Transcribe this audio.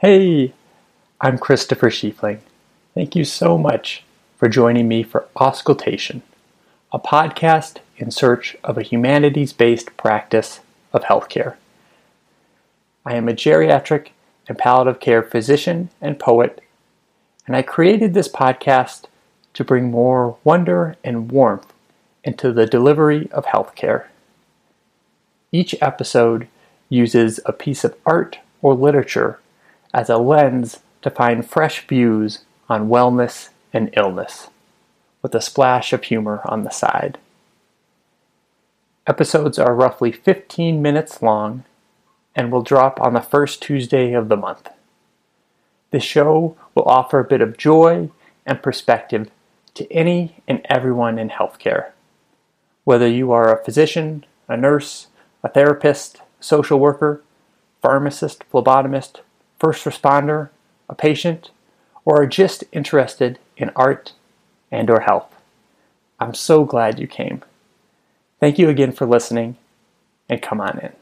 Hey, I'm Christopher Schiefling. Thank you so much for joining me for Auscultation, a podcast in search of a humanities based practice of healthcare. I am a geriatric and palliative care physician and poet, and I created this podcast to bring more wonder and warmth into the delivery of healthcare. Each episode uses a piece of art or literature as a lens to find fresh views on wellness and illness, with a splash of humor on the side. Episodes are roughly 15 minutes long and will drop on the first Tuesday of the month. The show will offer a bit of joy and perspective to any and everyone in healthcare. Whether you are a physician, a nurse, a therapist, social worker, pharmacist, phlebotomist, first responder, a patient, or are just interested in art and or health. I'm so glad you came. Thank you again for listening and come on in.